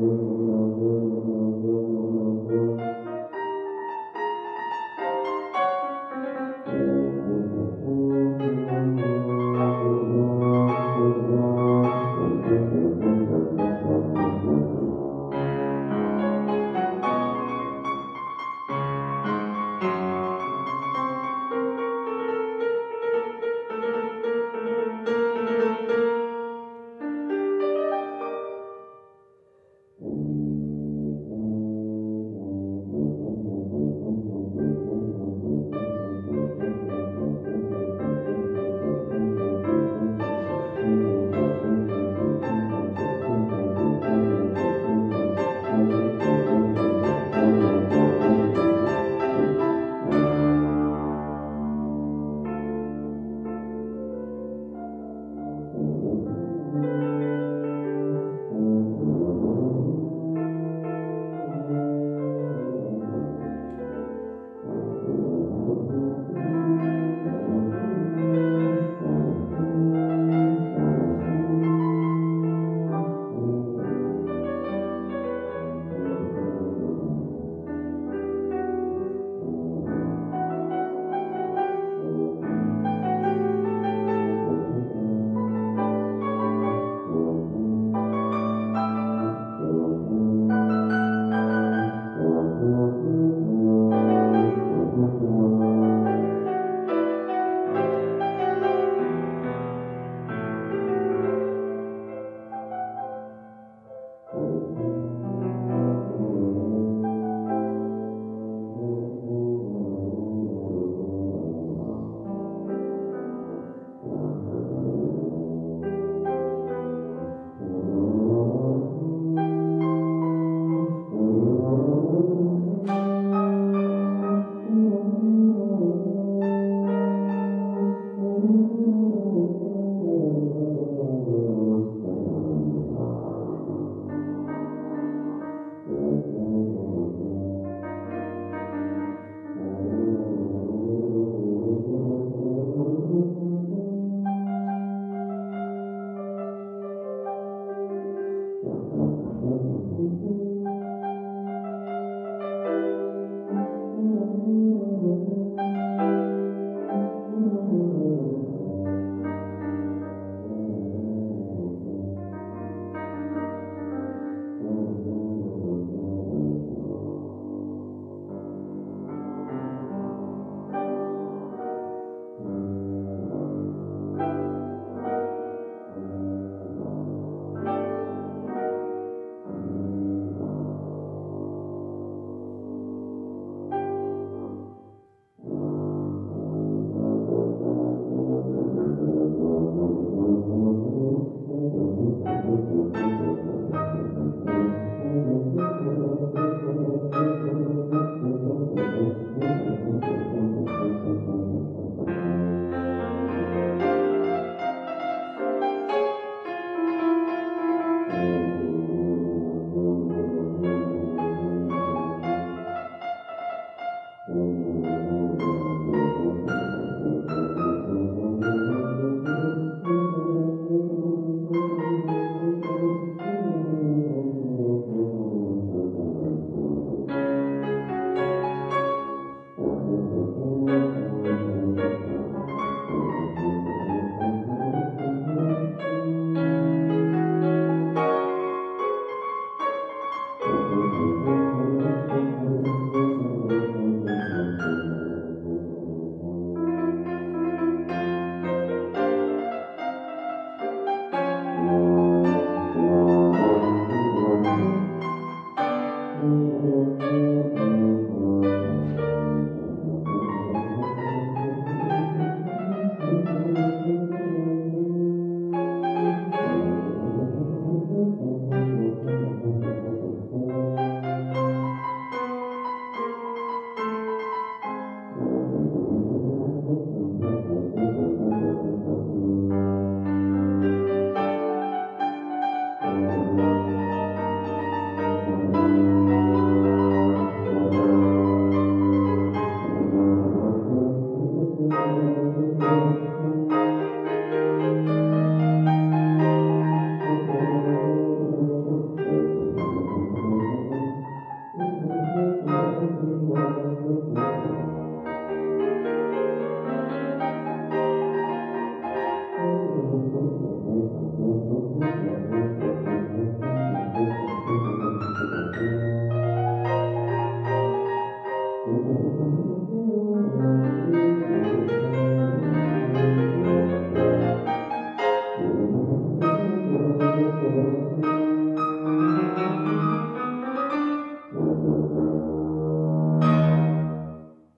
Mm-hmm.